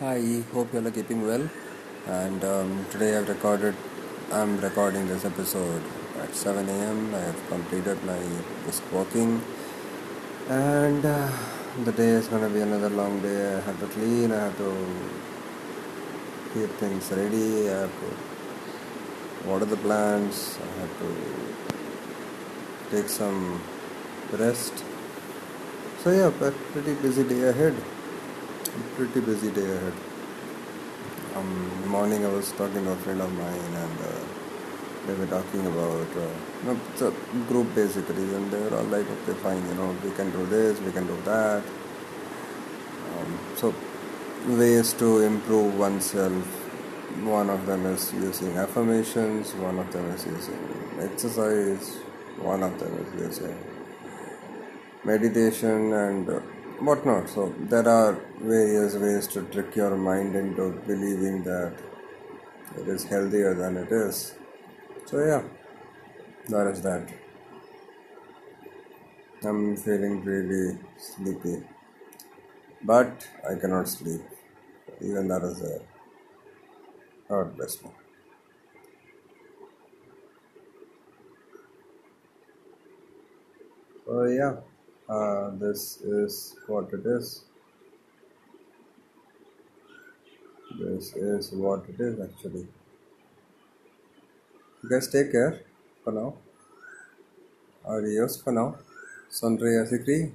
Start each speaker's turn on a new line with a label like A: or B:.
A: Hi, hope you all are keeping well. And um, today I've recorded, I'm recording this episode at 7 a.m. I have completed my brisk walking, and uh, the day is gonna be another long day. I have to clean, I have to keep things ready, I have to water the plants, I have to take some rest. So, yeah, pretty busy day ahead. Pretty busy day ahead. Um, morning I was talking to a friend of mine and uh, they were talking about uh, no, it's a group basically and they were all like okay fine you know we can do this we can do that um, so ways to improve oneself one of them is using affirmations one of them is using exercise one of them is using meditation and uh, whatnot. So there are various ways to trick your mind into believing that it is healthier than it is. So yeah, that is that. I'm feeling really sleepy, but I cannot sleep. Even that is there. God bless me. So yeah, uh, this is what it is. This is what it is actually. You guys take care for now. Adios for now. Sonraya Sikri.